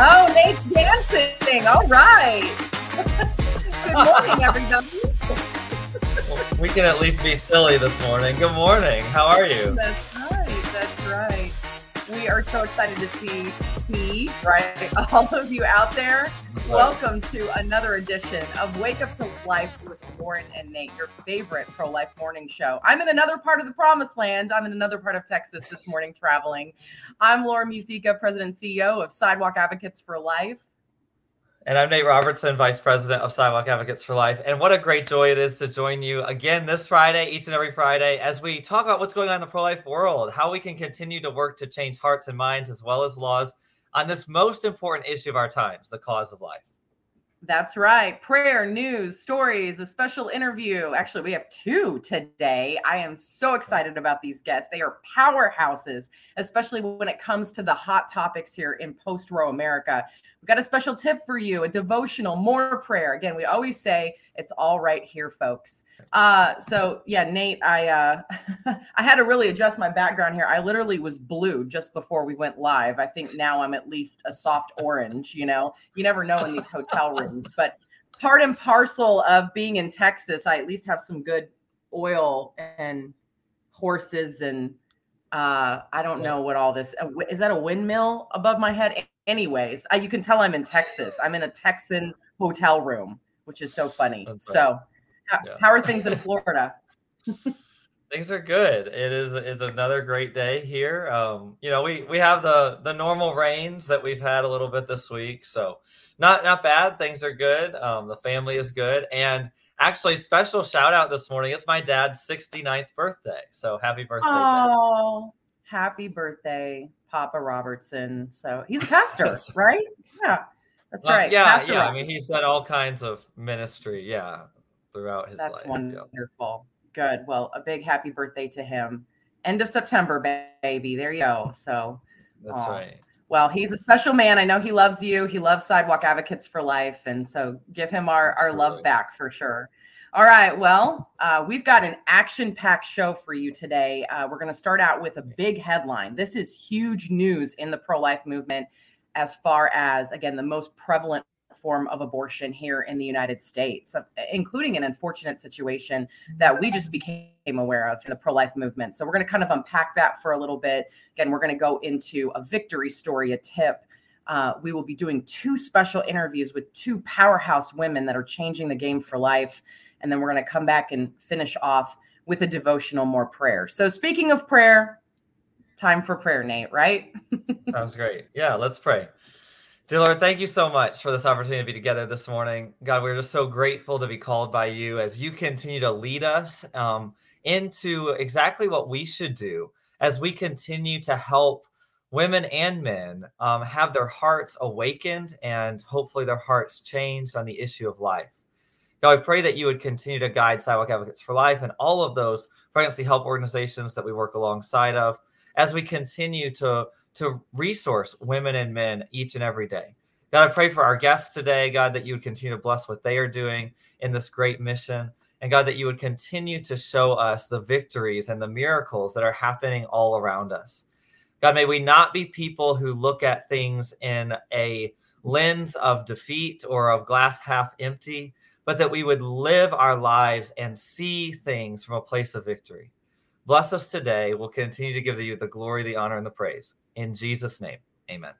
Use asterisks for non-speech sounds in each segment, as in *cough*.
Oh, Nate's dancing. All right. *laughs* Good morning, everybody. we can at least be silly this morning. Good morning. How are you? That's right. That's right. We are so excited to see me, right? All of you out there. Welcome to another edition of Wake Up to Life with Lauren and Nate, your favorite pro life morning show. I'm in another part of the promised land. I'm in another part of Texas this morning traveling. I'm Lauren Muzyka, President and CEO of Sidewalk Advocates for Life. And I'm Nate Robertson, Vice President of Sidewalk Advocates for Life. And what a great joy it is to join you again this Friday, each and every Friday, as we talk about what's going on in the pro life world, how we can continue to work to change hearts and minds as well as laws on this most important issue of our times, the cause of life. That's right. Prayer, news, stories, a special interview. Actually, we have two today. I am so excited about these guests. They are powerhouses, especially when it comes to the hot topics here in post Roe America. We've got a special tip for you a devotional, more prayer. Again, we always say it's all right here, folks. Uh, so yeah, Nate, I uh, *laughs* I had to really adjust my background here. I literally was blue just before we went live. I think now I'm at least a soft orange. You know, you never know in these hotel rooms, but part and parcel of being in Texas, I at least have some good oil and horses and uh, I don't know what all this is. That a windmill above my head? Anyways, I, you can tell I'm in Texas. I'm in a Texan hotel room, which is so funny. So, how, yeah. how are things in *laughs* Florida? things are good. It is it's another great day here. Um, you know, we we have the the normal rains that we've had a little bit this week, so not not bad. Things are good. Um, the family is good, and actually, special shout out this morning. It's my dad's 69th birthday, so happy birthday! Oh, Dad. happy birthday! Papa Robertson. So he's a pastor, *laughs* right? Yeah, that's well, right. Yeah, pastor yeah. I mean, he's done all kinds of ministry. Yeah, throughout his that's life. wonderful. Good. Well, a big happy birthday to him. End of September, baby. There you go. So that's right. Well, he's a special man. I know he loves you. He loves Sidewalk Advocates for Life, and so give him our our love back for sure. All right. Well, uh, we've got an action packed show for you today. Uh, we're going to start out with a big headline. This is huge news in the pro life movement as far as, again, the most prevalent form of abortion here in the United States, including an unfortunate situation that we just became aware of in the pro life movement. So, we're going to kind of unpack that for a little bit. Again, we're going to go into a victory story, a tip. Uh, we will be doing two special interviews with two powerhouse women that are changing the game for life. And then we're going to come back and finish off with a devotional, more prayer. So, speaking of prayer, time for prayer, Nate, right? *laughs* Sounds great. Yeah, let's pray. Dear Lord, thank you so much for this opportunity to be together this morning. God, we're just so grateful to be called by you as you continue to lead us um, into exactly what we should do as we continue to help women and men um, have their hearts awakened and hopefully their hearts changed on the issue of life. God, I pray that you would continue to guide Sidewalk Advocates for Life and all of those pregnancy help organizations that we work alongside of as we continue to, to resource women and men each and every day. God, I pray for our guests today, God, that you would continue to bless what they are doing in this great mission. And God, that you would continue to show us the victories and the miracles that are happening all around us. God, may we not be people who look at things in a lens of defeat or of glass half empty, but that we would live our lives and see things from a place of victory. Bless us today. We'll continue to give you the glory, the honor, and the praise. In Jesus' name, amen.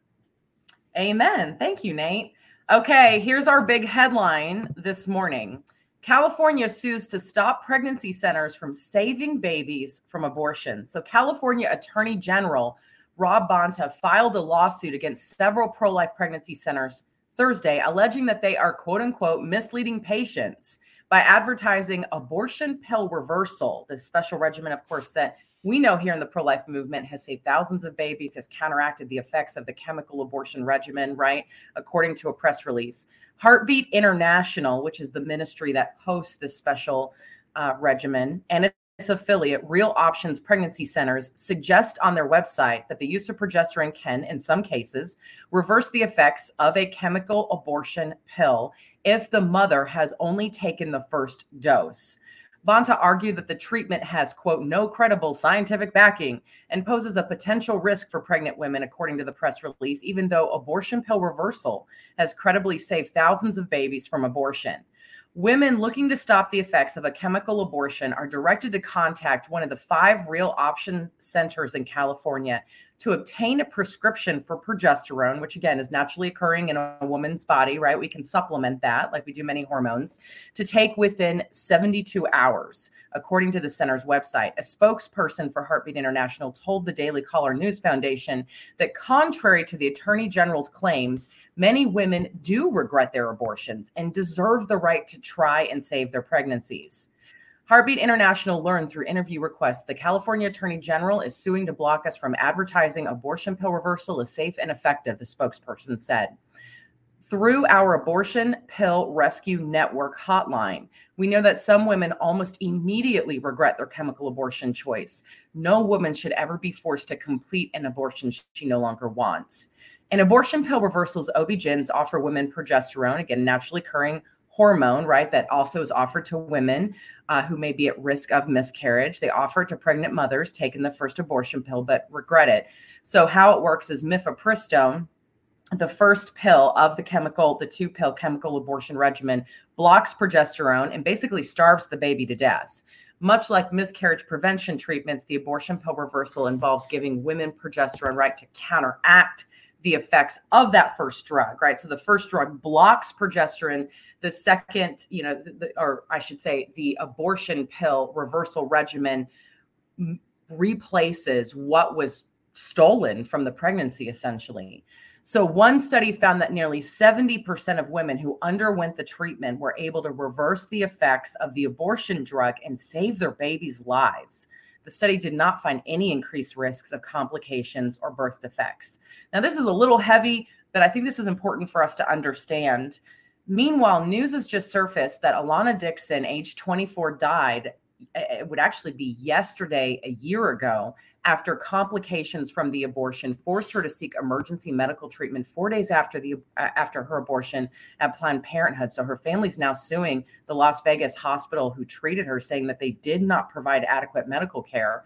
Amen. Thank you, Nate. Okay, here's our big headline this morning California sues to stop pregnancy centers from saving babies from abortion. So, California Attorney General Rob Bonta have filed a lawsuit against several pro life pregnancy centers Thursday, alleging that they are quote unquote misleading patients by advertising abortion pill reversal, this special regimen, of course, that we know here in the pro life movement has saved thousands of babies, has counteracted the effects of the chemical abortion regimen, right? According to a press release. Heartbeat International, which is the ministry that hosts this special uh, regimen, and its affiliate, Real Options Pregnancy Centers, suggest on their website that the use of progesterone can, in some cases, reverse the effects of a chemical abortion pill if the mother has only taken the first dose. Bonta argued that the treatment has, quote, no credible scientific backing and poses a potential risk for pregnant women, according to the press release, even though abortion pill reversal has credibly saved thousands of babies from abortion. Women looking to stop the effects of a chemical abortion are directed to contact one of the five real option centers in California to obtain a prescription for progesterone, which again is naturally occurring in a woman's body, right? We can supplement that like we do many hormones to take within 72 hours, according to the center's website. A spokesperson for Heartbeat International told the Daily Caller News Foundation that, contrary to the Attorney General's claims, many women do regret their abortions and deserve the right to try and save their pregnancies. Heartbeat International learned through interview requests the California Attorney General is suing to block us from advertising abortion pill reversal is safe and effective, the spokesperson said. Through our abortion pill rescue network hotline, we know that some women almost immediately regret their chemical abortion choice. No woman should ever be forced to complete an abortion she no longer wants. In abortion pill reversals, OB-GYNs offer women progesterone, again, naturally occurring hormone, right, that also is offered to women uh, who may be at risk of miscarriage. They offer it to pregnant mothers taking the first abortion pill but regret it. So, how it works is mifepristone, the first pill of the chemical, the two pill chemical abortion regimen, blocks progesterone and basically starves the baby to death. Much like miscarriage prevention treatments, the abortion pill reversal involves giving women progesterone, right, to counteract the effects of that first drug, right? So the first drug blocks progesterone the second, you know, the, or I should say, the abortion pill reversal regimen replaces what was stolen from the pregnancy, essentially. So, one study found that nearly 70% of women who underwent the treatment were able to reverse the effects of the abortion drug and save their babies' lives. The study did not find any increased risks of complications or birth defects. Now, this is a little heavy, but I think this is important for us to understand Meanwhile, news has just surfaced that Alana Dixon, age 24, died. It would actually be yesterday, a year ago, after complications from the abortion forced her to seek emergency medical treatment four days after the uh, after her abortion at Planned Parenthood. So her family's now suing the Las Vegas hospital who treated her, saying that they did not provide adequate medical care.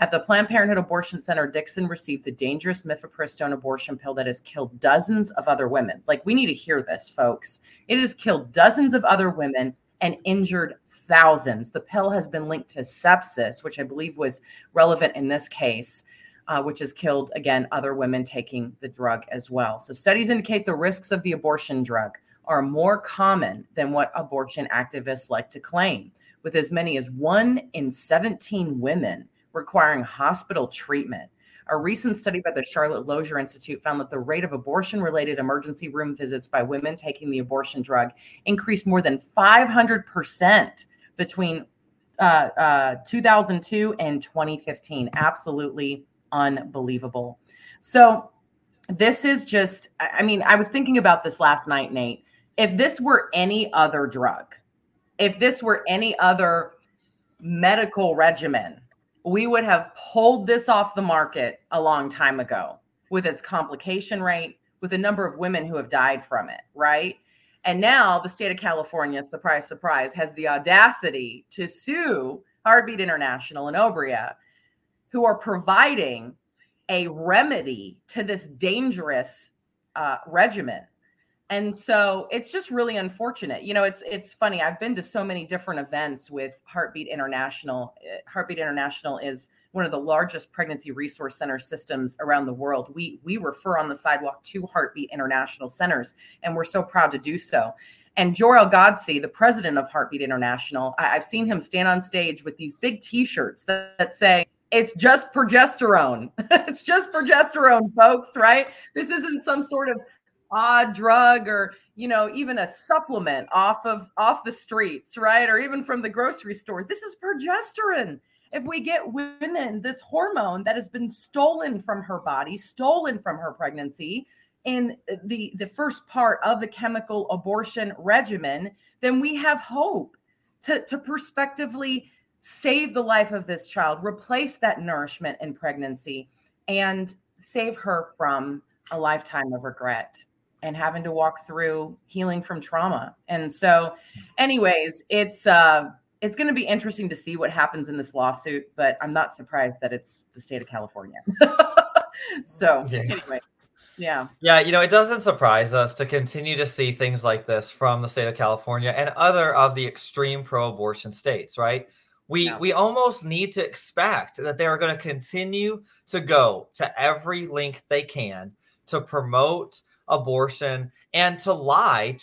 At the Planned Parenthood Abortion Center, Dixon received the dangerous mifepristone abortion pill that has killed dozens of other women. Like, we need to hear this, folks. It has killed dozens of other women and injured thousands. The pill has been linked to sepsis, which I believe was relevant in this case, uh, which has killed, again, other women taking the drug as well. So, studies indicate the risks of the abortion drug are more common than what abortion activists like to claim, with as many as one in 17 women requiring hospital treatment. A recent study by the Charlotte Lozier Institute found that the rate of abortion related emergency room visits by women taking the abortion drug increased more than 500% between uh, uh, 2002 and 2015. Absolutely unbelievable. So, this is just, I mean, I was thinking about this last night, Nate. If this were any other drug, if this were any other medical regimen, we would have pulled this off the market a long time ago with its complication rate, with the number of women who have died from it, right? And now the state of California, surprise, surprise, has the audacity to sue Heartbeat International and Obria, who are providing a remedy to this dangerous uh, regimen and so it's just really unfortunate you know it's it's funny i've been to so many different events with heartbeat international eh, heartbeat international is one of the largest pregnancy resource center systems around the world we we refer on the sidewalk to heartbeat international centers and we're so proud to do so and Jor-El Godsey, the president of Heartbeat International, I, have seen him stand on stage with these big T-shirts that, that say, "It's just progesterone. *laughs* it's just progesterone, folks." Right? This isn't some sort of odd drug or you know even a supplement off of off the streets right? Or even from the grocery store. This is progesterone. If we get women this hormone that has been stolen from her body stolen from her pregnancy in the the first part of the chemical abortion regimen then we have hope to to prospectively save the life of this child replace that nourishment in pregnancy and save her from a lifetime of regret and having to walk through healing from trauma. And so, anyways, it's uh, it's going to be interesting to see what happens in this lawsuit, but I'm not surprised that it's the state of California. *laughs* so, yeah. anyway, yeah. Yeah, you know, it doesn't surprise us to continue to see things like this from the state of California and other of the extreme pro-abortion states, right? We we almost need to expect that they are going to continue to go to every length they can to promote abortion and to lie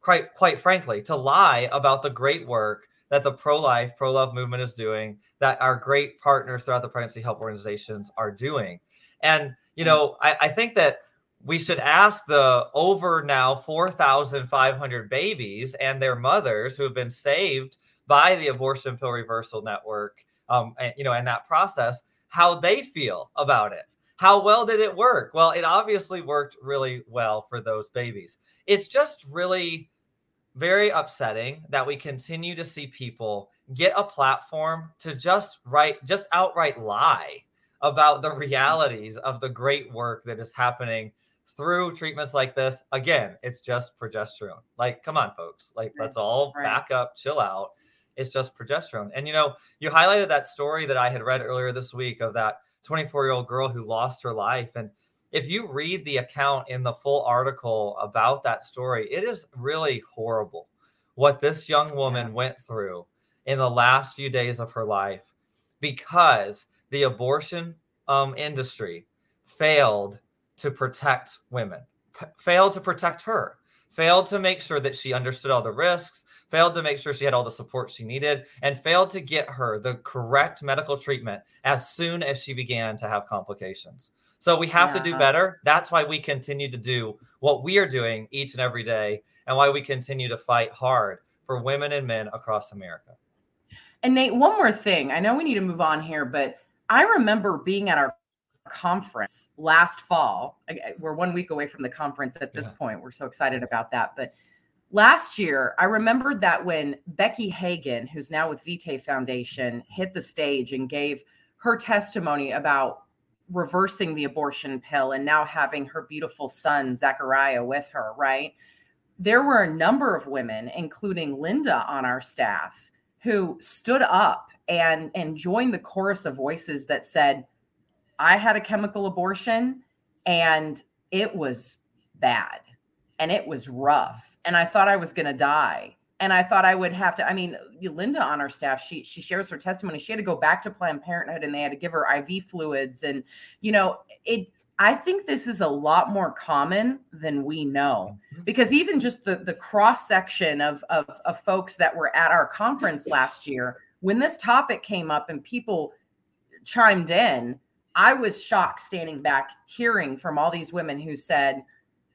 quite quite frankly to lie about the great work that the pro-life pro-love movement is doing that our great partners throughout the pregnancy help organizations are doing and you mm. know i, I think that we should ask the over now 4500 babies and their mothers who have been saved by the abortion pill reversal network um, and, you know and that process how they feel about it how well did it work? Well it obviously worked really well for those babies. It's just really very upsetting that we continue to see people get a platform to just write just outright lie about the realities of the great work that is happening through treatments like this. Again it's just progesterone. Like come on folks. Like let's all back up chill out. It's just progesterone. And you know you highlighted that story that i had read earlier this week of that 24 year old girl who lost her life and if you read the account in the full article about that story, it is really horrible what this young woman yeah. went through in the last few days of her life because the abortion um, industry failed to protect women, p- failed to protect her, failed to make sure that she understood all the risks, failed to make sure she had all the support she needed, and failed to get her the correct medical treatment as soon as she began to have complications. So we have yeah. to do better. That's why we continue to do what we are doing each and every day, and why we continue to fight hard for women and men across America. And Nate, one more thing. I know we need to move on here, but I remember being at our conference last fall. We're one week away from the conference at this yeah. point. We're so excited about that. But last year, I remembered that when Becky Hagan, who's now with Vitae Foundation, hit the stage and gave her testimony about reversing the abortion pill and now having her beautiful son, Zachariah, with her, right? There were a number of women, including Linda on our staff, who stood up and, and joined the chorus of voices that said, I had a chemical abortion and it was bad and it was rough and I thought I was going to die. And I thought I would have to. I mean, Linda on our staff, she she shares her testimony. She had to go back to Planned Parenthood, and they had to give her IV fluids. And you know, it. I think this is a lot more common than we know, mm-hmm. because even just the the cross section of, of of folks that were at our conference last year, when this topic came up and people chimed in, I was shocked standing back, hearing from all these women who said,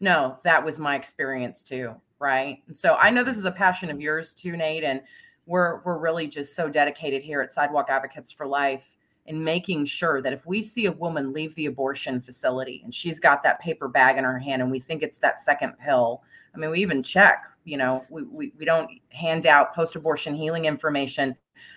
"No, that was my experience too." Right? And so I know this is a passion of yours too, Nate, and we're we're really just so dedicated here at Sidewalk Advocates for Life in making sure that if we see a woman leave the abortion facility and she's got that paper bag in her hand and we think it's that second pill, I mean, we even check, you know, we, we, we don't hand out post abortion healing information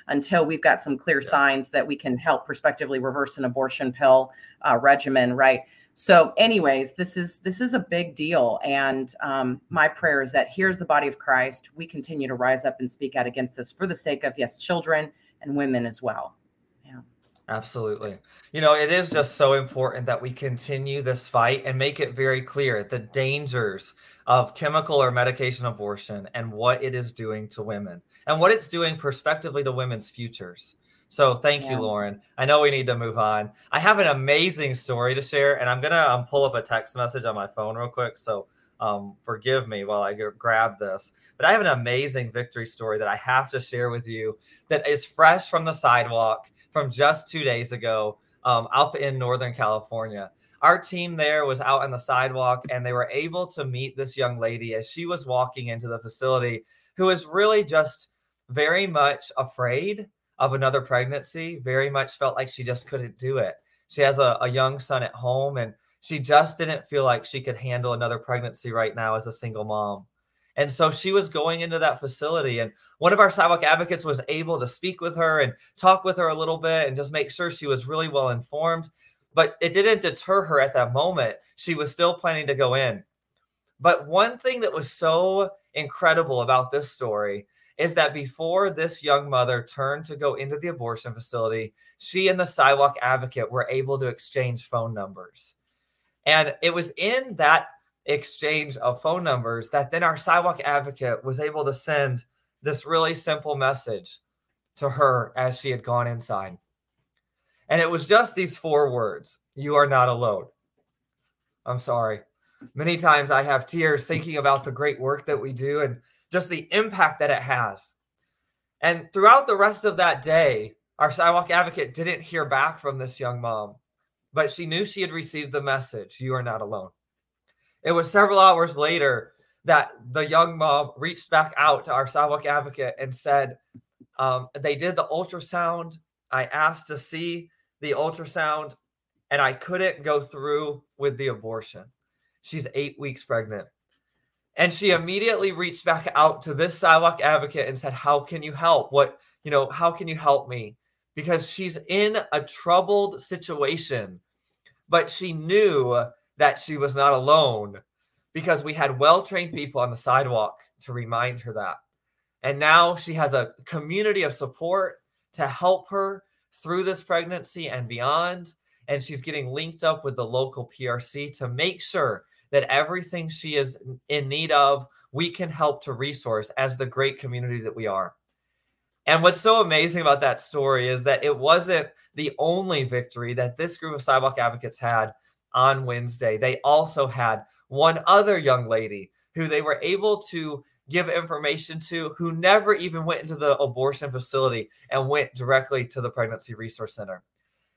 until we've got some clear yeah. signs that we can help prospectively reverse an abortion pill uh, regimen, right? So anyways this is this is a big deal. And um, my prayer is that here's the body of christ. We continue to rise up and speak out against this for the sake of yes children and women as well. Yeah. Absolutely. You know it is just so important that we continue this fight and make it very clear the dangers of chemical or medication abortion and what it is doing to women and what it's doing prospectively to women's futures so thank yeah. you, Lauren. I know we need to move on. I have an amazing story to share, and I'm gonna um, pull up a text message on my phone real quick. So um, forgive me while I grab this. But I have an amazing victory story that I have to share with you that is fresh from the sidewalk from just two days ago um, up in Northern California. Our team there was out on the sidewalk and they were able to meet this young lady as she was walking into the facility who was really just very much afraid of another pregnancy, very much felt like she just couldn't do it. She has a, a young son at home and she just didn't feel like she could handle another pregnancy right now as a single mom. And so she was going into that facility, and one of our sidewalk advocates was able to speak with her and talk with her a little bit and just make sure she was really well informed. But it didn't deter her at that moment. She was still planning to go in. But one thing that was so incredible about this story is that before this young mother turned to go into the abortion facility, she and the sidewalk advocate were able to exchange phone numbers. And it was in that exchange of phone numbers that then our sidewalk advocate was able to send this really simple message to her as she had gone inside. And it was just these four words You are not alone. I'm sorry. Many times I have tears thinking about the great work that we do and just the impact that it has. And throughout the rest of that day, our sidewalk advocate didn't hear back from this young mom, but she knew she had received the message You are not alone. It was several hours later that the young mom reached back out to our sidewalk advocate and said, um, They did the ultrasound. I asked to see the ultrasound, and I couldn't go through with the abortion. She's eight weeks pregnant. And she immediately reached back out to this sidewalk advocate and said, How can you help? What, you know, how can you help me? Because she's in a troubled situation, but she knew that she was not alone because we had well trained people on the sidewalk to remind her that. And now she has a community of support to help her through this pregnancy and beyond. And she's getting linked up with the local PRC to make sure that everything she is in need of, we can help to resource as the great community that we are. And what's so amazing about that story is that it wasn't the only victory that this group of sidewalk advocates had on Wednesday. They also had one other young lady who they were able to give information to who never even went into the abortion facility and went directly to the pregnancy resource center.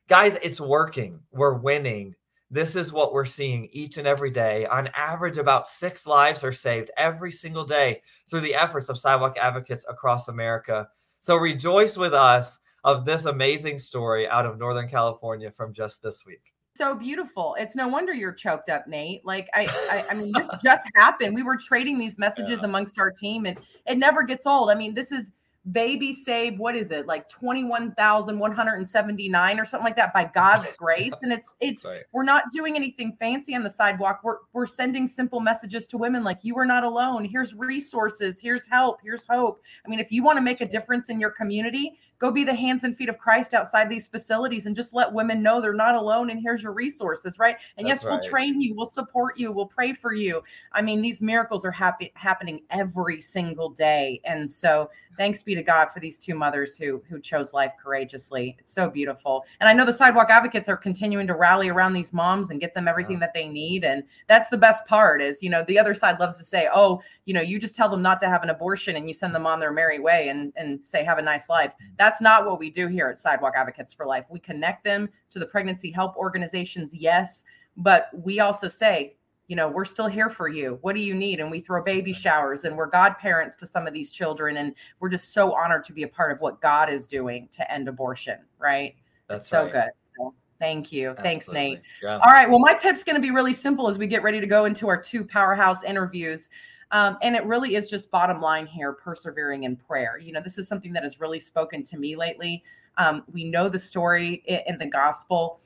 Guys, it's working. We're winning. This is what we're seeing each and every day. On average, about six lives are saved every single day through the efforts of sidewalk advocates across America. So rejoice with us of this amazing story out of Northern California from just this week so beautiful. It's no wonder you're choked up, Nate. Like I, I, I mean, this *laughs* just happened. We were trading these messages yeah. amongst our team, and it never gets old. I mean, this is baby save what is it like 21,179 or something like that by God's *laughs* grace? And it's it's right. we're not doing anything fancy on the sidewalk. We're we're sending simple messages to women like you are not alone. Here's resources. Here's help. Here's hope. I mean if you want to make a difference in your community go be the hands and feet of Christ outside these facilities and just let women know they're not alone and here's your resources right and That's yes right. we'll train you we'll support you we'll pray for you I mean these miracles are happy happening every single day and so thanks be to God for these two mothers who who chose life courageously. It's so beautiful. And I know the sidewalk advocates are continuing to rally around these moms and get them everything yeah. that they need. And that's the best part is, you know, the other side loves to say, oh, you know, you just tell them not to have an abortion and you send them on their merry way and, and say, have a nice life. Mm. That's not what we do here at Sidewalk Advocates for Life. We connect them to the pregnancy help organizations, yes, but we also say, you know, we're still here for you. What do you need? And we throw baby showers and we're godparents to some of these children. And we're just so honored to be a part of what God is doing to end abortion, right? That's so right. good. So thank you. Absolutely. Thanks, Nate. Yeah. All right. Well, my tip's going to be really simple as we get ready to go into our two powerhouse interviews. Um, and it really is just bottom line here persevering in prayer. You know, this is something that has really spoken to me lately. Um, we know the story in the gospel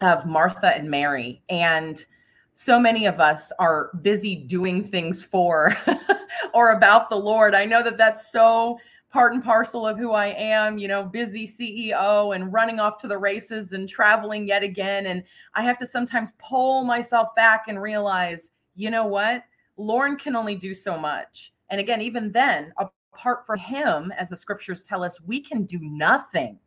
of Martha and Mary. And so many of us are busy doing things for *laughs* or about the Lord. I know that that's so part and parcel of who I am, you know, busy CEO and running off to the races and traveling yet again. And I have to sometimes pull myself back and realize, you know what? Lauren can only do so much. And again, even then, apart from him, as the scriptures tell us, we can do nothing.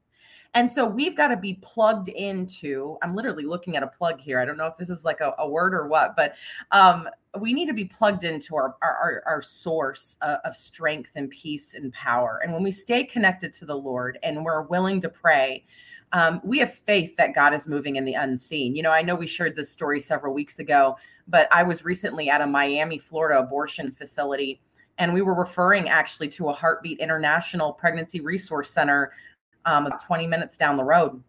And so we've got to be plugged into, I'm literally looking at a plug here. I don't know if this is like a, a word or what, but um, we need to be plugged into our, our, our source uh, of strength and peace and power. And when we stay connected to the Lord and we're willing to pray, um, we have faith that God is moving in the unseen. You know, I know we shared this story several weeks ago, but I was recently at a Miami, Florida abortion facility and we were referring actually to a Heartbeat International Pregnancy Resource Center um, 20 minutes down the road.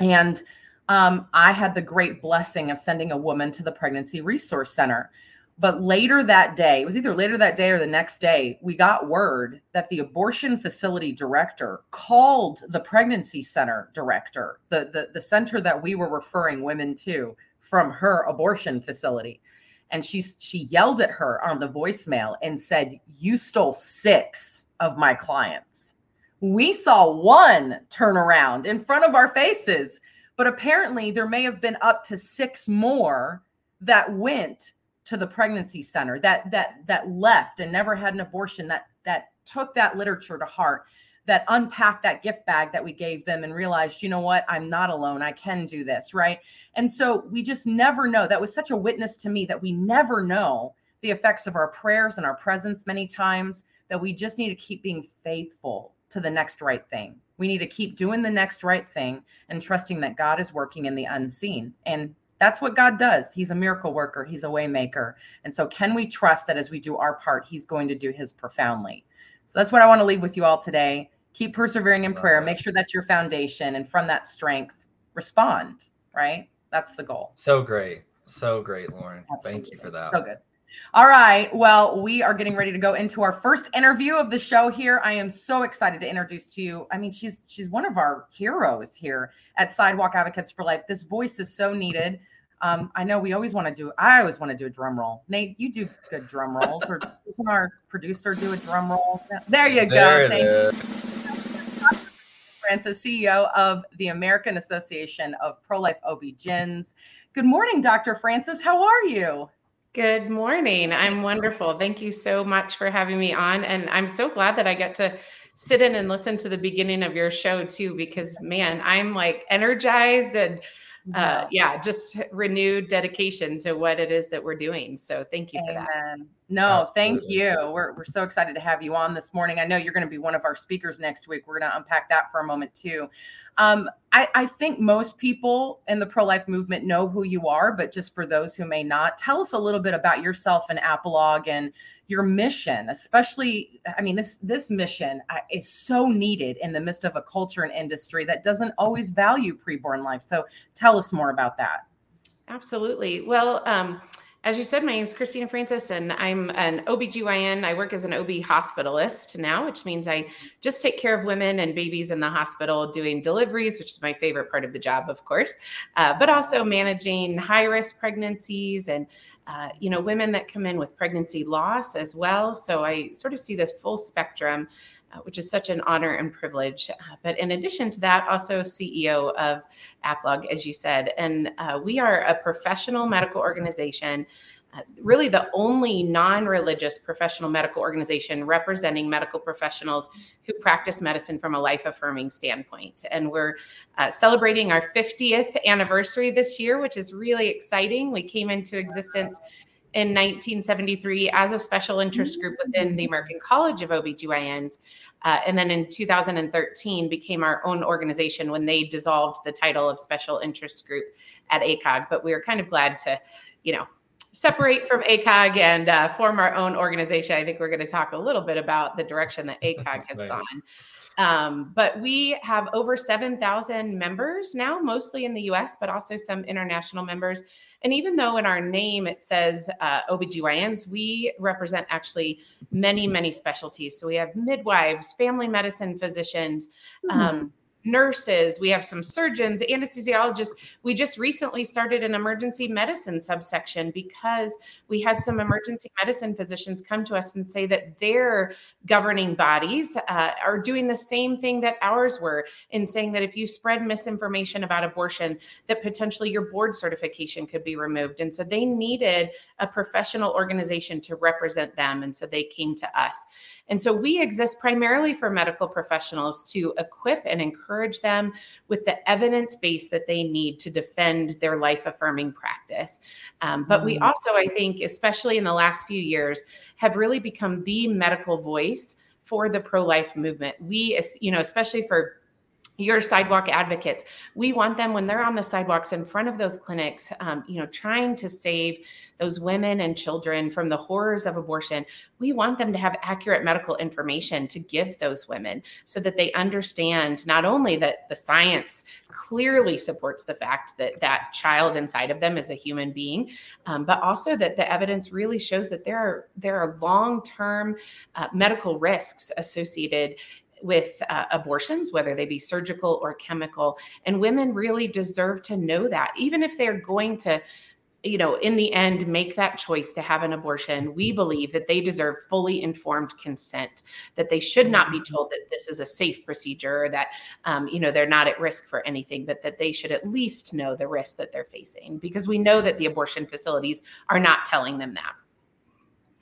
And um, I had the great blessing of sending a woman to the Pregnancy Resource Center. But later that day, it was either later that day or the next day, we got word that the abortion facility director called the pregnancy center director, the, the, the center that we were referring women to from her abortion facility. and she she yelled at her on the voicemail and said, "You stole six of my clients." We saw one turn around in front of our faces, but apparently there may have been up to six more that went to the pregnancy center that that that left and never had an abortion that that took that literature to heart that unpacked that gift bag that we gave them and realized, you know what, I'm not alone. I can do this. Right. And so we just never know. That was such a witness to me that we never know the effects of our prayers and our presence many times, that we just need to keep being faithful to the next right thing. We need to keep doing the next right thing and trusting that God is working in the unseen. And that's what God does. He's a miracle worker, He's a waymaker. And so, can we trust that as we do our part, He's going to do His profoundly? So, that's what I want to leave with you all today. Keep persevering in prayer. make sure that's your foundation. And from that strength respond right? That's the goal. So great. So great lauren. Absolutely. thank you for that. So good all right well we are getting ready to go into our first interview of the show here i am so excited to introduce to you i mean she's she's one of our heroes here at sidewalk advocates for life this voice is so needed um, I know we always want to do. I always want to do a drum roll. Nate, you do good drum rolls, or doesn't our producer do a drum roll? There you there go. Thank you. Francis, CEO of the American Association of Pro Life OB-GYNs. Good morning, Dr. Francis. How are you? Good morning. I'm wonderful. Thank you so much for having me on. And I'm so glad that I get to sit in and listen to the beginning of your show too, because man, I'm like energized and uh, yeah, just renewed dedication to what it is that we're doing. So thank you Amen. for that. No, Absolutely. thank you. We're, we're so excited to have you on this morning. I know you're going to be one of our speakers next week. We're going to unpack that for a moment too. Um, I, I think most people in the pro life movement know who you are, but just for those who may not, tell us a little bit about yourself and AAPLOG and your mission, especially. I mean, this this mission uh, is so needed in the midst of a culture and industry that doesn't always value preborn life. So tell us more about that. Absolutely. Well, um, as you said, my name is Christina Francis, and I'm an OBGYN. I work as an OB hospitalist now, which means I just take care of women and babies in the hospital doing deliveries, which is my favorite part of the job, of course, uh, but also managing high risk pregnancies and uh, you know women that come in with pregnancy loss as well. So I sort of see this full spectrum uh, which is such an honor and privilege. Uh, but in addition to that, also CEO of AAPLOG, as you said. And uh, we are a professional medical organization. Uh, really, the only non religious professional medical organization representing medical professionals who practice medicine from a life affirming standpoint. And we're uh, celebrating our 50th anniversary this year, which is really exciting. We came into existence in 1973 as a special interest group within the American College of OBGYNs. Uh, and then in 2013 became our own organization when they dissolved the title of special interest group at ACOG. But we were kind of glad to, you know, separate from ACOG and uh, form our own organization. I think we're going to talk a little bit about the direction that ACOG *laughs* has gone. Um, but we have over 7,000 members now, mostly in the US, but also some international members. And even though in our name it says uh, OBGYNs, we represent actually many, many specialties. So we have midwives, family medicine physicians. Mm-hmm. Um, nurses, we have some surgeons, anesthesiologists. We just recently started an emergency medicine subsection because we had some emergency medicine physicians come to us and say that their governing bodies uh, are doing the same thing that ours were in saying that if you spread misinformation about abortion, that potentially your board certification could be removed. And so they needed a professional organization to represent them. And so they came to us. And so we exist primarily for medical professionals to equip and encourage them with the evidence base that they need to defend their life affirming practice. Um, but we mm. also, I think, especially in the last few years, have really become the medical voice for the pro life movement. We, you know, especially for your sidewalk advocates. We want them when they're on the sidewalks in front of those clinics um, you know trying to save those women and children from the horrors of abortion we want them to have accurate medical information to give those women so that they understand not only that the science clearly supports the fact that that child inside of them is a human being um, but also that the evidence really shows that there are there are long-term uh, medical risks associated with uh, abortions, whether they be surgical or chemical. And women really deserve to know that, even if they're going to you know, in the end, make that choice to have an abortion, we believe that they deserve fully informed consent, that they should not be told that this is a safe procedure, that, um, you know, they're not at risk for anything, but that they should at least know the risk that they're facing because we know that the abortion facilities are not telling them that.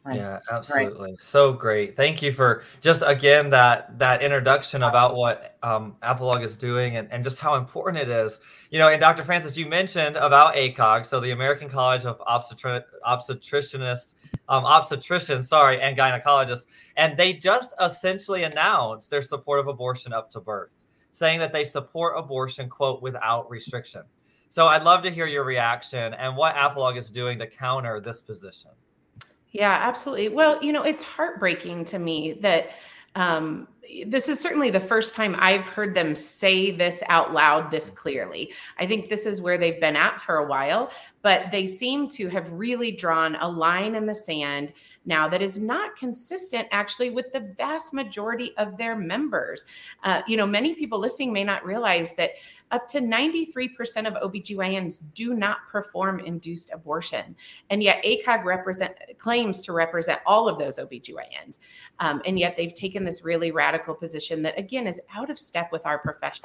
Right. Yeah, absolutely. Right. So great. Thank you for just again that that introduction about what um, AAPLOG is doing and, and just how important it is. You know, and Dr. Francis, you mentioned about ACOG, so the American College of Obstetri- Obstetricianists, um, obstetricians, sorry, and gynecologists, and they just essentially announced their support of abortion up to birth, saying that they support abortion, quote, without restriction. So I'd love to hear your reaction and what AAPLOG is doing to counter this position. Yeah, absolutely. Well, you know, it's heartbreaking to me that um, this is certainly the first time I've heard them say this out loud this clearly. I think this is where they've been at for a while, but they seem to have really drawn a line in the sand now that is not consistent actually with the vast majority of their members. Uh, you know, many people listening may not realize that up to 93% of OBGYNs do not perform induced abortion. And yet ACOG represent, claims to represent all of those OBGYNs. Um, and yet they've taken this really radical position that, again, is out of step with our profession.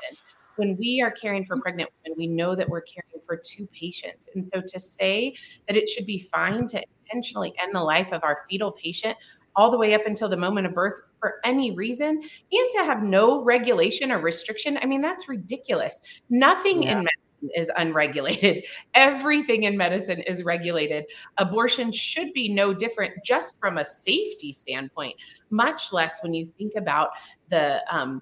When we are caring for pregnant women, we know that we're caring for two patients. And so to say that it should be fine to intentionally end the life of our fetal patient all the way up until the moment of birth for any reason and to have no regulation or restriction. I mean, that's ridiculous. Nothing yeah. in medicine is unregulated. *laughs* Everything in medicine is regulated. Abortion should be no different just from a safety standpoint, much less when you think about the um,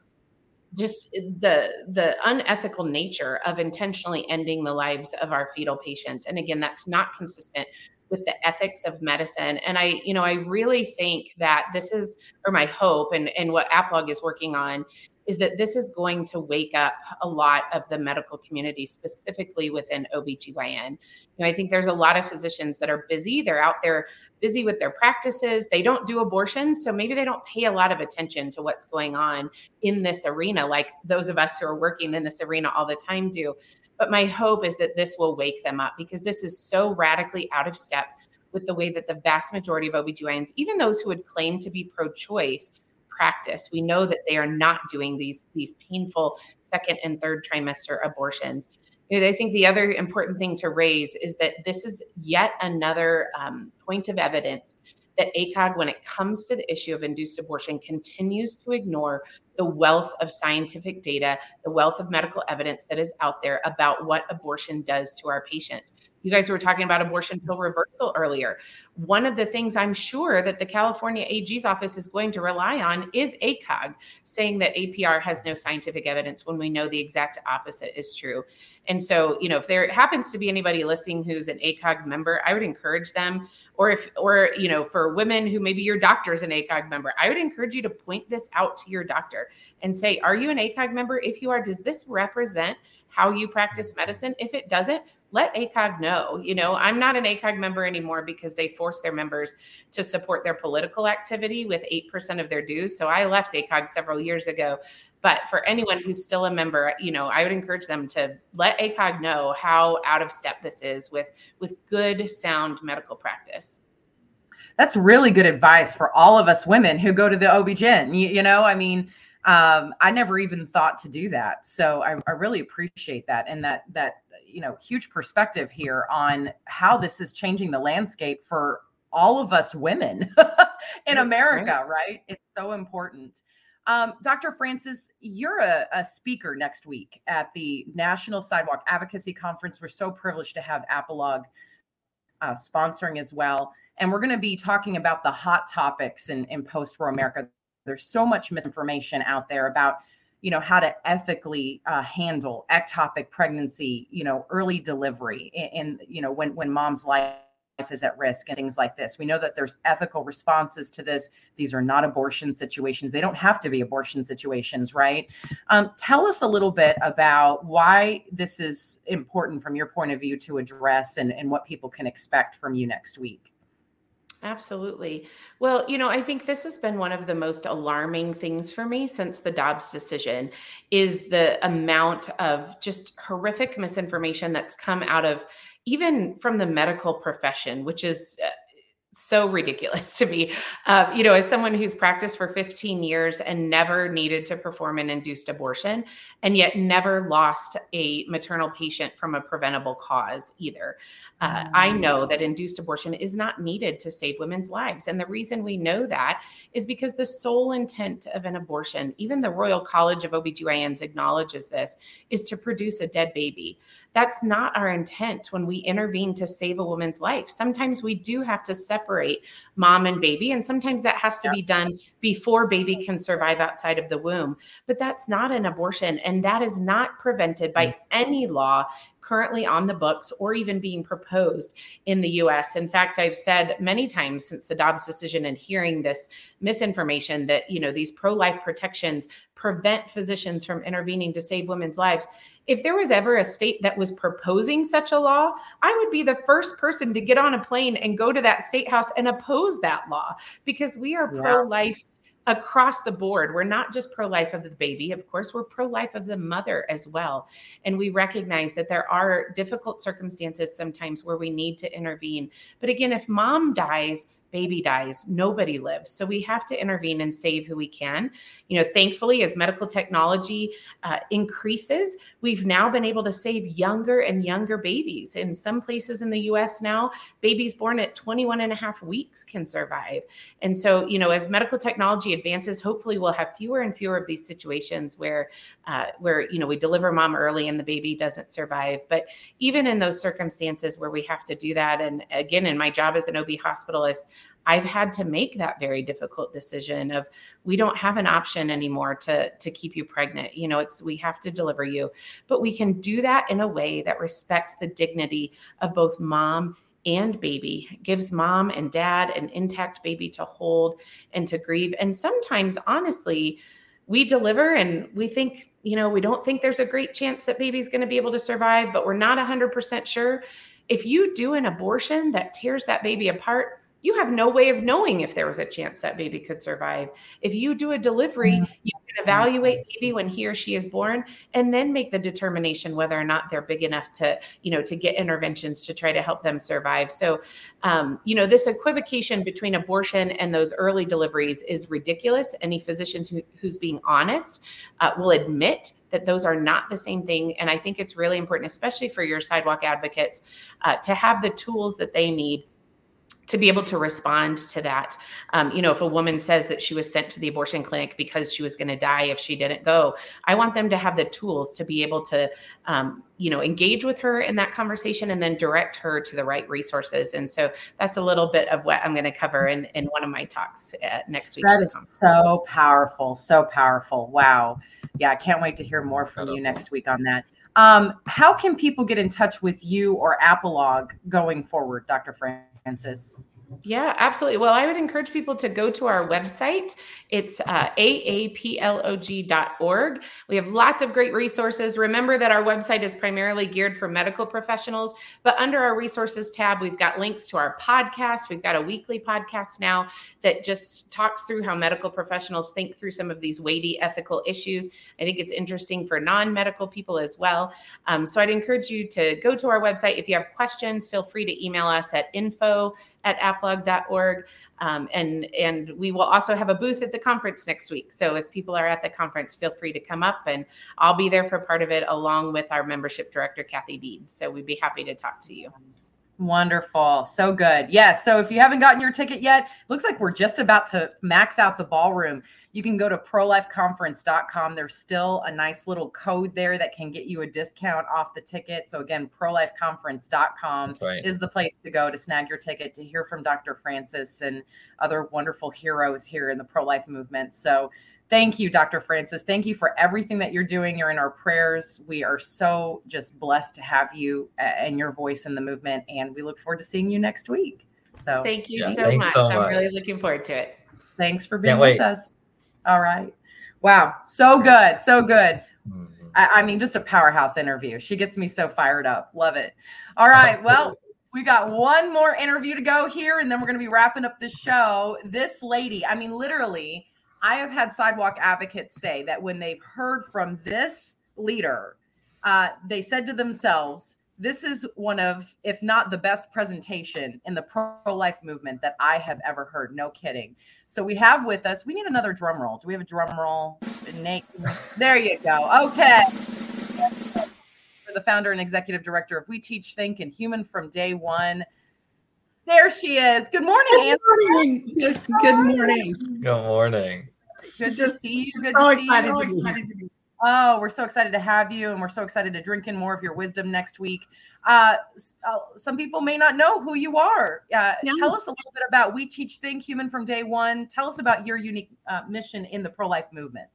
just the the unethical nature of intentionally ending the lives of our fetal patients and again that's not consistent with the ethics of medicine. And I, you know, I really think that this is, or my hope, and, and what AAPLOG is working on is that this is going to wake up a lot of the medical community, specifically within OBGYN. You know, I think there's a lot of physicians that are busy. They're out there busy with their practices. They don't do abortions. So maybe they don't pay a lot of attention to what's going on in this arena, like those of us who are working in this arena all the time do. But my hope is that this will wake them up because this is so radically out of step with the way that the vast majority of OBGYNs, even those who would claim to be pro choice, practice. We know that they are not doing these, these painful second and third trimester abortions. I think the other important thing to raise is that this is yet another um, point of evidence that ACOG, when it comes to the issue of induced abortion, continues to ignore the wealth of scientific data, the wealth of medical evidence that is out there about what abortion does to our patients. You guys were talking about abortion pill reversal earlier. One of the things I'm sure that the California AG's office is going to rely on is ACOG saying that APR has no scientific evidence when we know the exact opposite is true. And so, you know, if there happens to be anybody listening who's an ACOG member, I would encourage them, or if, or, you know, for women who maybe your doctor is an ACOG member, I would encourage you to point this out to your doctor and say, Are you an ACOG member? If you are, does this represent how you practice medicine? If it doesn't, let ACOG know. You know, I'm not an ACOG member anymore because they force their members to support their political activity with 8% of their dues. So I left ACOG several years ago. But for anyone who's still a member, you know, I would encourage them to let ACOG know how out of step this is with with good sound medical practice that's really good advice for all of us women who go to the OB-GYN. You, you know, I mean, um, I never even thought to do that. So I, I really appreciate that and that that you know huge perspective here on how this is changing the landscape for all of us women *laughs* in America. Right? It's so important. Um, Dr. Francis, you're a, a, speaker next week at the National Sidewalk Advocacy Conference. We're so privileged to have AAPLOG uh, sponsoring as well. And we're going to be talking about the hot topics in, in post Roe America there's so much misinformation out there about you know how to ethically uh, handle ectopic pregnancy you know early delivery and you know when when mom's life is at risk and things like this. We know that there's ethical responses to this. These are not abortion situations. They don't have to be abortion situations right? Um, tell us a little bit about why this is important from your point of view to address and, and what people can expect from you next week Absolutely. Well, you know, I think this has been one of the most alarming things for me since the Dobbs decision is the amount of just horrific misinformation that's come out of even from the medical profession, which is uh, so ridiculous *laughs* to me. Uh, you know, as someone who's practiced for 15 years and never needed to perform an induced abortion, and yet never lost a maternal patient from a preventable cause either. Uh, I mm. know that induced abortion is not needed to save women's lives. And the reason we know that is because the sole intent of an abortion, even the Royal College of OBGYNs acknowledges this, is to produce a dead baby. That's not our intent when we intervene to save a woman's life. Sometimes we do have to separate mom and baby, and sometimes that has to be done before baby can survive outside of the womb. But that's not an abortion, and that is not prevented by mm. any law currently on the books or even being proposed in the US. In fact, I've said many times since the Dobbs decision and hearing this misinformation that, you know, these pro-life protections prevent physicians from intervening to save women's lives. If there was ever a state that was proposing such a law, I would be the first person to get on a plane and go to that state house and oppose that law because we are yeah. pro-life across the board. We're not just pro life of the baby, of course, we're pro life of the mother as well. And we recognize that there are difficult circumstances sometimes where we need to intervene. But again, if mom dies, baby dies, nobody lives. So we have to intervene and save who we can. You know, thankfully, as medical technology uh, increases, we've now been able to save younger and younger babies. In some places in the US now, babies born at 21 and a half weeks can survive. And so, you know, as medical technology advances, hopefully we'll have fewer and fewer of these situations where, uh, where, you know, we deliver mom early and the baby doesn't survive. But even in those circumstances where we have to do that, and again, in my job as an OB hospitalist, I've had to make that very difficult decision of we don't have an option anymore to to keep you pregnant. You know, it's we have to deliver you, but we can do that in a way that respects the dignity of both mom and baby, gives mom and dad an intact baby to hold and to grieve. And sometimes, honestly, we deliver and we think, you know, we don't think there's a great chance that baby's going to be able to survive, but we're not 100% sure. If you do an abortion that tears that baby apart, you have no way of knowing if there was a chance that baby could survive. If you do a delivery, mm-hmm. you can evaluate baby when he or she is born and then make the determination whether or not they're big enough to, you know, to get interventions to try to help them survive. So, um, you know, this equivocation between abortion and those early deliveries is ridiculous. Any physicians who, who's being honest uh, will admit that those are not the same thing. And I think it's really important, especially for your sidewalk advocates, uh, to have the tools that they need to be able to respond to that. Um, you know, if a woman says that she was sent to the abortion clinic because she was going to die if she didn't go, I want them to have the tools to be able to, um, you know, engage with her in that conversation and then direct her to the right resources. And so that's a little bit of what I'm going to cover in, in one of my talks uh, next week. That is so powerful. So powerful. Wow. Yeah. I can't wait to hear more from you next week on that. Um, how can people get in touch with you or AAPLOG going forward, Dr. Francis? Yeah, absolutely. Well, I would encourage people to go to our website. It's uh, aaplog.org. We have lots of great resources. Remember that our website is primarily geared for medical professionals, but under our resources tab, we've got links to our podcast. We've got a weekly podcast now that just talks through how medical professionals think through some of these weighty ethical issues. I think it's interesting for non medical people as well. Um, so I'd encourage you to go to our website. If you have questions, feel free to email us at info at aaplog.org. Um, and, and we will also have a booth at the conference next week. So if people are at the conference, feel free to come up and I'll be there for part of it along with our membership director, Kathy Deeds. So we'd be happy to talk to you. Wonderful. So good. Yes. Yeah, so if you haven't gotten your ticket yet, looks like we're just about to max out the ballroom. You can go to prolifeconference.com. There's still a nice little code there that can get you a discount off the ticket. So again, prolifeconference.com right. is the place to go to snag your ticket to hear from Dr. Francis and other wonderful heroes here in the pro-life movement. So Thank you, Dr. Francis. Thank you for everything that you're doing. You're in our prayers. We are so just blessed to have you and your voice in the movement. And we look forward to seeing you next week. So thank you yeah, so, much. so, much. I'm really looking forward to it. Thanks for being with us. All right. Wow. So good. So good. Mm-hmm. I, I mean, just a powerhouse interview. She gets me so fired up. Love it. All right. *laughs* Well, We got one more interview to go here, and then we're going to be wrapping up the show. This lady, I mean, literally, I have had sidewalk advocates say that when they've heard from this leader, uh, they said to themselves, this is one of, if not the best presentation in the pro life movement that I have ever heard. No kidding. So we have with us, we need another drum roll. Do we have a drum roll? Nate, there you go. Okay. For the founder and executive director of We Teach Think and Human from Day One. There she is. Good morning, Good morning. Good, good morning. Good morning. Good to see you. Good so to see excited you. to be here. Oh, we're so excited to have you, and we're so excited to drink in more of your wisdom next week. Uh, uh, some people may not know who you are. Uh, Yeah. Tell us a little bit about We Teach Think Human from Day One. Tell us about your unique uh, mission in the pro life movement.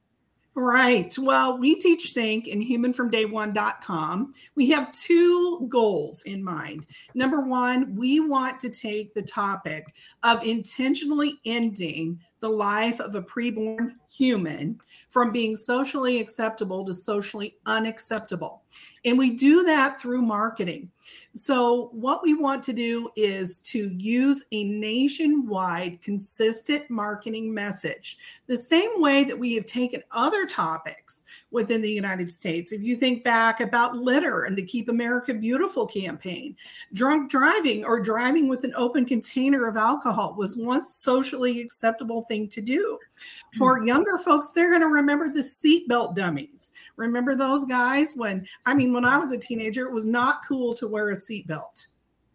Right. Well, we teach think and humanfromdayone.com. We have two goals in mind. Number one, we want to take the topic of intentionally ending the life of a preborn human from being socially acceptable to socially unacceptable. And we do that through marketing. So, what we want to do is to use a nationwide, consistent marketing message, the same way that we have taken other topics within the United States. If you think back about litter and the Keep America Beautiful campaign, drunk driving or driving with an open container of alcohol was once socially acceptable thing to do. For hmm. Younger folks, they're going to remember the seatbelt dummies. Remember those guys when, I mean, when I was a teenager, it was not cool to wear a seatbelt,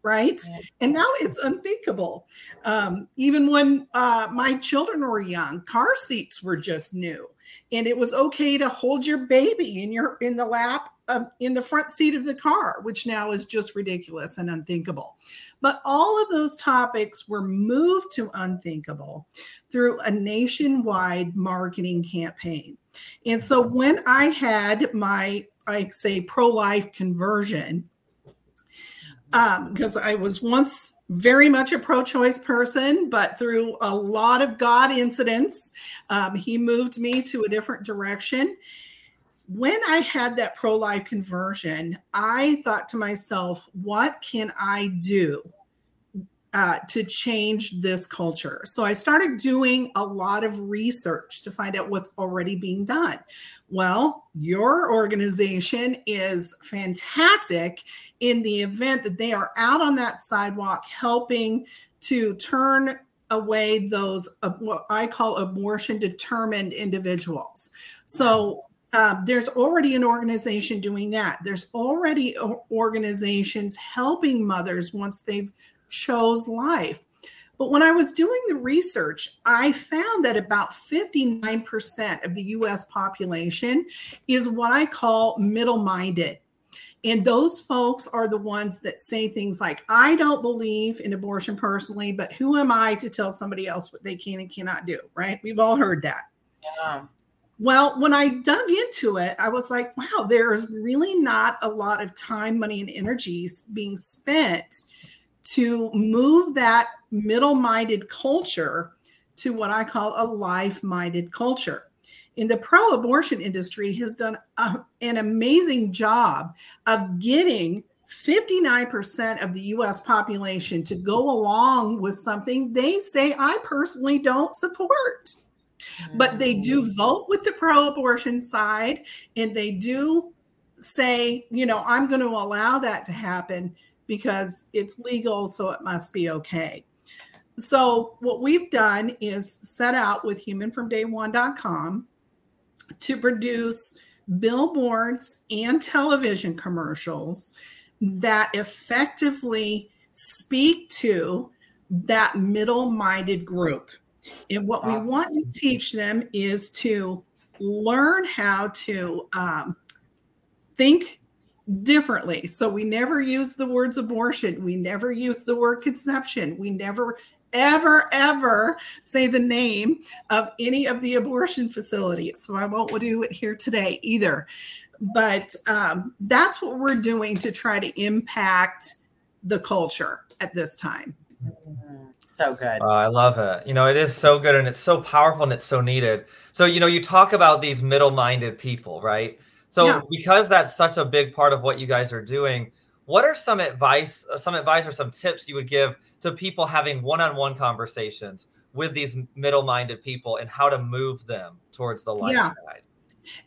right? And now it's unthinkable. Um, even when uh, my children were young, car seats were just new, and it was okay to hold your baby in your in the lap um, in the front seat of the car, which now is just ridiculous and unthinkable. But all of those topics were moved to unthinkable through a nationwide marketing campaign. And so when I had my, I say, pro life conversion, because I was once very much a pro choice person, but through a lot of God incidents, um, he moved me to a different direction. When I had that pro life conversion, I thought to myself, what can I do uh, to change this culture. So I started doing a lot of research to find out what's already being done. Well, your organization is fantastic in the event that they are out on that sidewalk helping to turn away those uh, what I call abortion determined individuals. So um, there's already an organization doing that. There's already organizations helping mothers once they've chose life. But when I was doing the research, I found that about 59% of the US population is what I call middle minded. And those folks are the ones that say things like, I don't believe in abortion personally, but who am I to tell somebody else what they can and cannot do? Right? We've all heard that. Yeah. Well, when I dug into it, I was like, wow, there's really not a lot of time, money, and energies being spent to move that middle minded culture to what I call a life minded culture. In the pro abortion industry has done a, an amazing job of getting 59% of the US population to go along with something they say I personally don't support but they do mm. vote with the pro abortion side and they do say, you know, I'm going to allow that to happen because it's legal, so it must be okay. So, what we've done is set out with humanfromdayone.com to produce billboards and television commercials that effectively speak to that middle minded group. And what Awesome. we want to teach them is to learn how to um, think differently. So we never use the words abortion. We never use the word conception. We never, ever, ever say the name of any of the abortion facilities. So I won't do it here today either. But um, that's what we're doing to try to impact the culture at this time. Mhm. So good. Uh, I love it. You know, it is so good and it's so powerful and it's so needed. So, you know, you talk about these middle minded people, right? So, Yeah. because that's such a big part of what you guys are doing, what are some advice, some advice or some tips you would give to people having one-on-one conversations with these middle-minded people and how to move them towards the light yeah. side?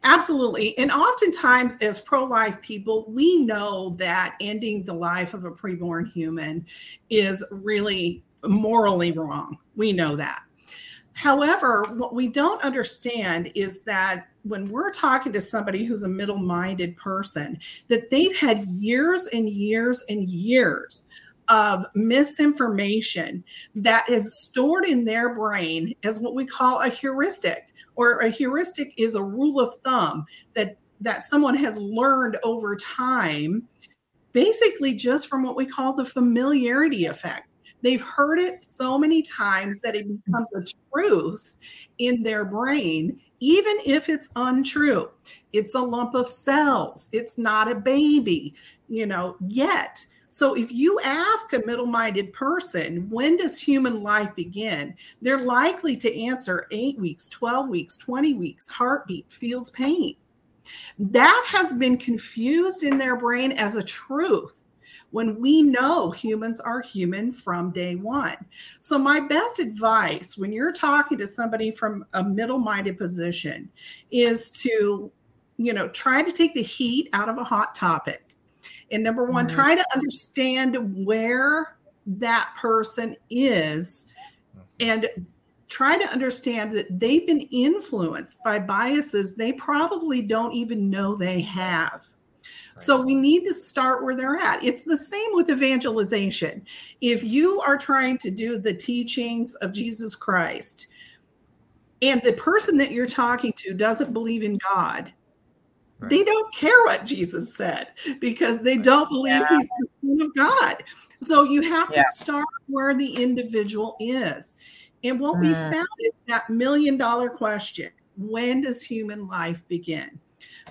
Absolutely. And oftentimes, as pro life people, we know that ending the life of a preborn human is really morally wrong. We know that. However, what we don't understand is that when we're talking to somebody who's a middle minded person, that they've had years and years and years of misinformation that is stored in their brain as what we call a heuristic or a heuristic is a rule of thumb that that someone has learned over time basically just from what we call the familiarity effect they've heard it so many times that it mm-hmm. becomes a truth in their brain even if it's untrue. It's a lump of cells. It's not a baby you know yet. So if you ask a middle minded person, when does human life begin? They're likely to answer eight weeks, 12 weeks, 20 weeks, heartbeat, feels pain. That has been confused in their brain as a truth when we know humans are human from day one. So, my best advice when you're talking to somebody from a middle minded position is to, you know, try to take the heat out of a hot topic and number one, mm-hmm. try to understand where that person is and try to understand that they've been influenced by biases they probably don't even know they have. So we need to start where they're at. It's the same with evangelization. If you are trying to do the teachings of Jesus Christ and the person that you're talking to doesn't believe in God, Right. They don't care what Jesus said because they don't believe yeah. he's the Son of God. So you have yeah. to start where the individual is. And what mm. we found is that million dollar question when does human life begin?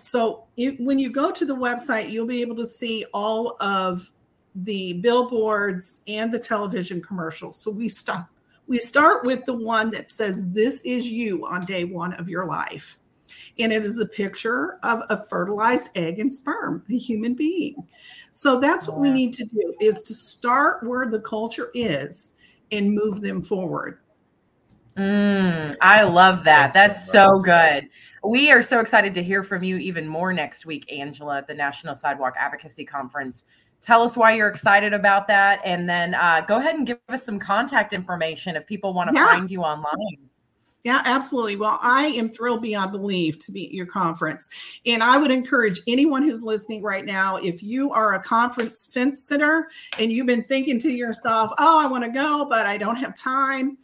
So it, when you go to the website, you'll be able to see all of the billboards and the television commercials. So we start we start with the one that says this is you on day 1 of your life and it is a picture of a fertilized egg and sperm, a human being. So that's what we need to do is to start where the culture is and move them forward. Mm, I love that. That's so good. We are so excited to hear from you even more next week, Angela, at the National Sidewalk Advocacy Conference. Tell us why you're excited about that. And then uh, go ahead and give us some contact information if people want to yeah. find you online. Yeah, absolutely. Well, I am thrilled beyond belief to be at your conference. And I would encourage anyone who's listening right now if you are a conference fence sitter and you've been thinking to yourself, oh, I want to go, but I don't have time.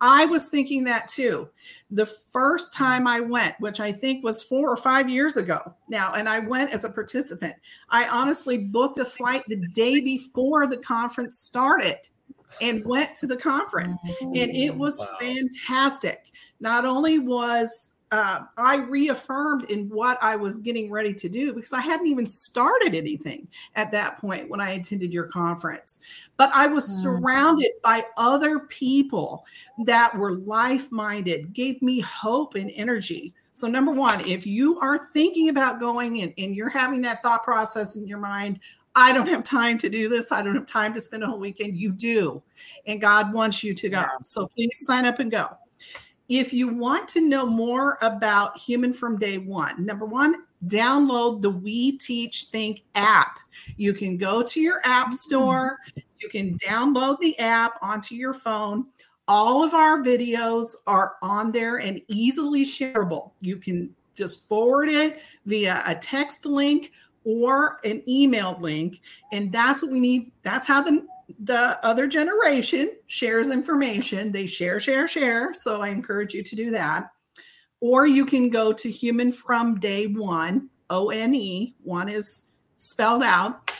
I was thinking that too. The first time I went, which I think was four or five years ago now, and I went as a participant, I honestly booked a flight the day before the conference started and went to the conference and it was wow. fantastic not only was uh, I reaffirmed in what I was getting ready to do because I hadn't even started anything at that point when I attended your conference. But I was mm. surrounded by other people that were life minded, gave me hope and energy. So, number one, if you are thinking about going and, and you're having that thought process in your mind, I don't have time to do this. I don't have time to spend a whole weekend. You do. And God wants you to go. So please sign up and go. If you want to know more about Human from Day One, number one, download the We Teach Think app. You can go to your app mm. store, you can download the app onto your phone. All of our videos are on there and easily shareable. You can just forward it via a text link or an email link. And that's what we need. That's how the the other generation shares information. They share, share, share. So I encourage you to do that. Or you can go to Human from Day One, O N E, one is spelled out,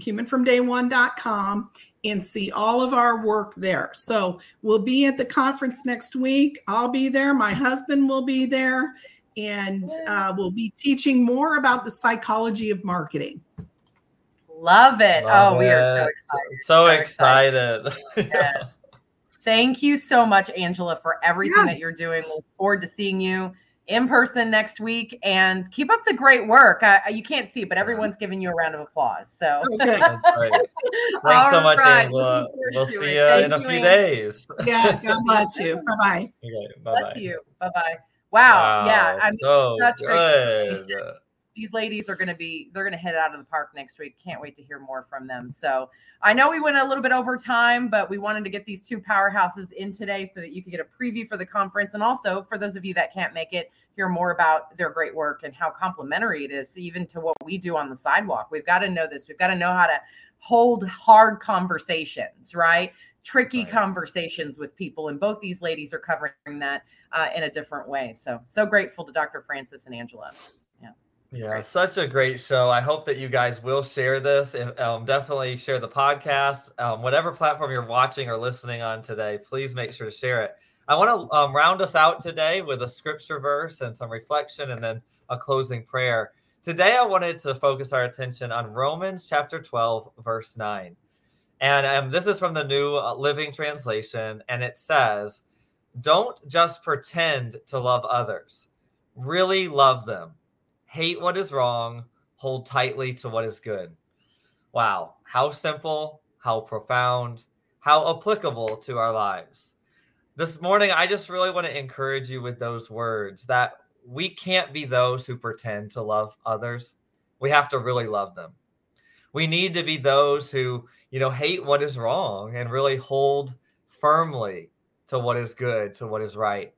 humanfromday1.com, and see all of our work there. So we'll be at the conference next week. I'll be there. My husband will be there and uh, we'll be teaching more about the psychology of marketing. Love it. Love oh, it. we are so excited. So, so excited. excited. *laughs* yes. Thank you so much, Angela, for everything yeah. that you're doing. We look forward to seeing you in person next week and keep up the great work. Uh, you can't see, but everyone's giving you a round of applause. So *laughs* Okay. That's right. Thanks so much, right. Angela. We'll see it. you Thank in a few Angela. days. Yeah. God bless you. *laughs* Bye bye. Okay, bye Bless you. Bye bye. Wow. Yeah. I mean, so such great good. These ladies are going to be they're going to head out of the park next week. Can't wait to hear more from them. So i know we went a little bit over time but we wanted to get these two powerhouses in today so that you could get a preview for the conference. And also for those of you that can't make it hear more about their great work and how complementary it is even to what we do on the sidewalk. We've got to know this. We've got to know how to hold hard conversations right? Tricky Right. conversations with people and both these ladies are covering that uh, in a different way. So so grateful to dr francis and angela Yeah, Great. such a great show. I hope that you guys will share this. If, um, definitely share the podcast. Um, whatever platform you're watching or listening on today, please make sure to share it. I want to um, round us out today with a scripture verse and some reflection and then a closing prayer. Today, I wanted to focus our attention on Romans chapter 12, verse 9. And um, this is from the New uh, Living Translation. And it says, Don't just pretend to love others, really love them hate what is wrong, hold tightly to what is good. Wow, how simple, how profound, how applicable to our lives. This morning, I just really want to encourage you with those words that we can't be those who pretend to love others. We have to really love them. We need to be those who, you know, hate what is wrong and really hold firmly to what is good, to what is right.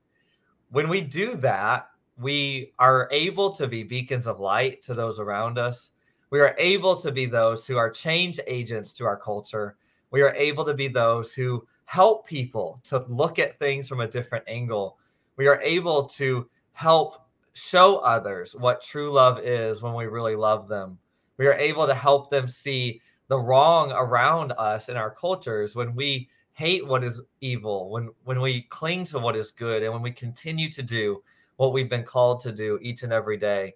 When we do that, we are able to be beacons of light to those around us. We are able to be those who are change agents to our culture. We are able to be those who help people to look at things from a different angle. We are able to help show others what true love is when we really love them. We are able to help them see the wrong around us in our cultures when we hate what is evil, when when we cling to what is good and when we continue to do what we've been called to do each and every day.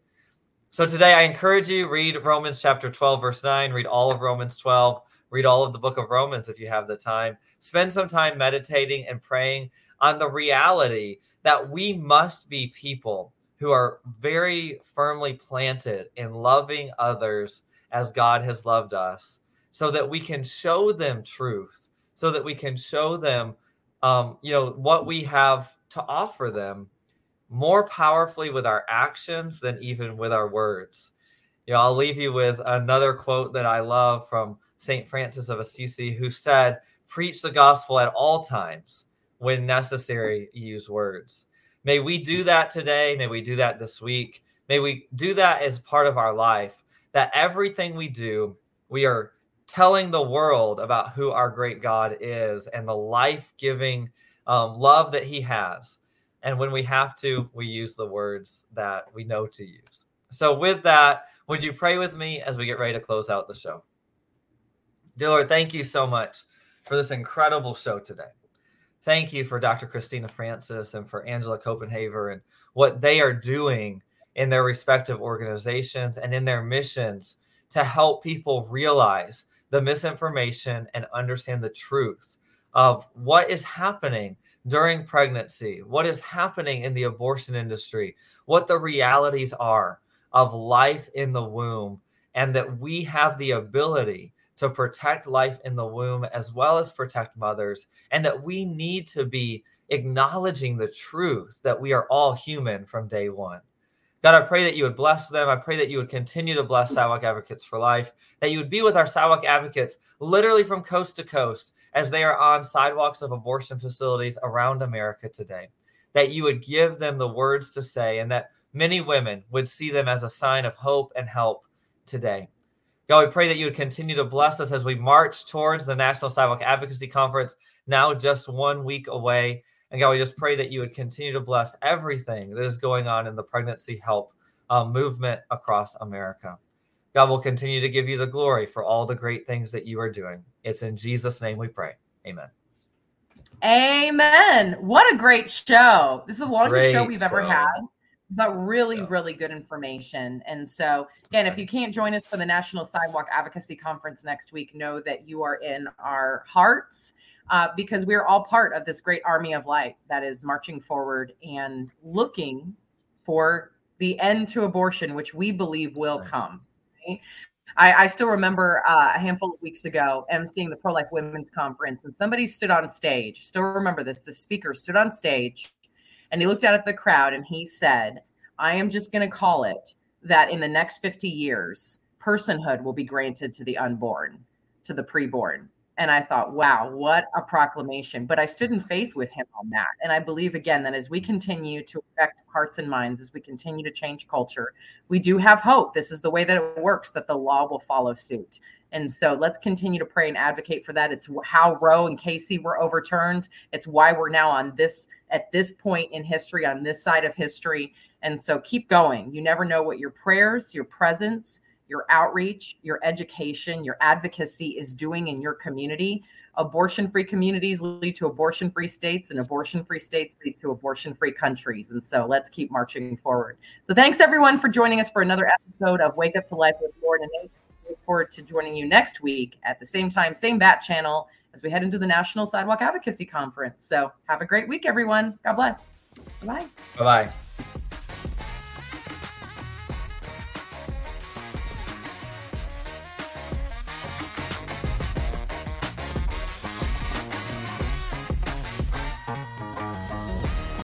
So today I encourage you read Romans chapter 12 verse 9, read all of Romans 12, read all of the book of Romans if you have the time. Spend some time meditating and praying on the reality that we must be people who are very firmly planted in loving others as God has loved us so that we can show them truth, so that we can show them um, you know what we have to offer them more powerfully with our actions than even with our words. You know, I'll leave you with another quote that I love from St. Francis of Assisi, who said, Preach the gospel at all times. When necessary, use words. May we do that today. May we do that this week. May we do that as part of our life, that everything we do, we are telling the world about who our great God is and the life giving um, love that he has. And when we have to, we use the words that we know to use. So, with that, would you pray with me as we get ready to close out the show? Dear Lord, thank you so much for this incredible show today. Thank you for Dr. Christina Francis and for Angela Copenhaver and what they are doing in their respective organizations and in their missions to help people realize the misinformation and understand the truth of what is happening during pregnancy, what is happening in the abortion industry, what the realities are of life in the womb, and that we have the ability to protect life in the womb as well as protect mothers, and that we need to be acknowledging the truth that we are all human from day one. God, I pray that you would bless them. I pray that you would continue to bless Sidewalk Advocates for Life, that you would be with our Sidewalk Advocates literally from coast to coast as they are on sidewalks of abortion facilities around America today, that you would give them the words to say, and that many women would see them as a sign of hope and help today. God, we pray that you would continue to bless us as we march towards the National Sidewalk Advocacy Conference, now just one week away. And God, we just pray that you would continue to bless everything that is going on in the pregnancy help um, movement across America. God will continue to give you the glory for all the great things that you are doing. It's in Jesus' name we pray. Amen. Amen. What a great show. This is the longest show we've ever show. had, but really, Yeah. really good information. And so, again, if you can't join us for the National Sidewalk Advocacy Conference next week, know that you are in our hearts uh, because we're all part of this great army of light that is marching forward and looking for the end to abortion, which we believe will come. I, I, still remember uh, a handful of weeks ago emceeing the Pro Life Women's Conference, and somebody stood on stage. Still remember this. The speaker stood on stage, and he looked out at the crowd, and he said, "I am just going to call it that in the next 50 years, personhood will be granted to the unborn, to the preborn." And I thought, wow, what a proclamation. But I stood in faith with him on that. And I believe, again, that as we continue to affect hearts and minds, as we continue to change culture, we do have hope. This is the way that it works, that the law will follow suit. And so let's continue to pray and advocate for that. It's how Roe and Casey were overturned. It's why we're now on this, at this point in history, on this side of history. And so keep going. You never know what your prayers, your presence, your outreach, your education, your advocacy is doing in your community. Abortion free communities lead to abortion free states, and abortion free states lead to abortion free countries. And so let's keep marching forward. So thanks everyone for joining us for another episode of Wake Up to Life with Lauren and Nate. Look forward to joining you next week at the same time, same bat channel as we head into the National Sidewalk Advocacy Conference. So have a great week, everyone. God bless. Bye. Bye bye.